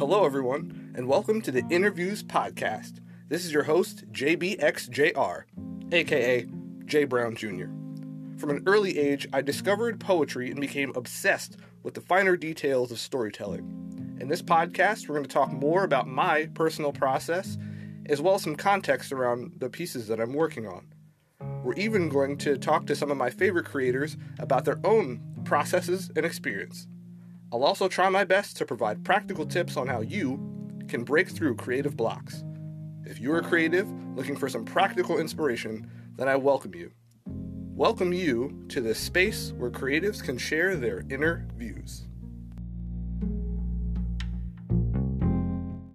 Hello, everyone, and welcome to the Interviews Podcast. This is your host, JBXJR, aka J. Brown Jr. From an early age, I discovered poetry and became obsessed with the finer details of storytelling. In this podcast, we're going to talk more about my personal process, as well as some context around the pieces that I'm working on. We're even going to talk to some of my favorite creators about their own processes and experience. I'll also try my best to provide practical tips on how you can break through creative blocks. If you're creative looking for some practical inspiration, then I welcome you. Welcome you to this space where creatives can share their inner views.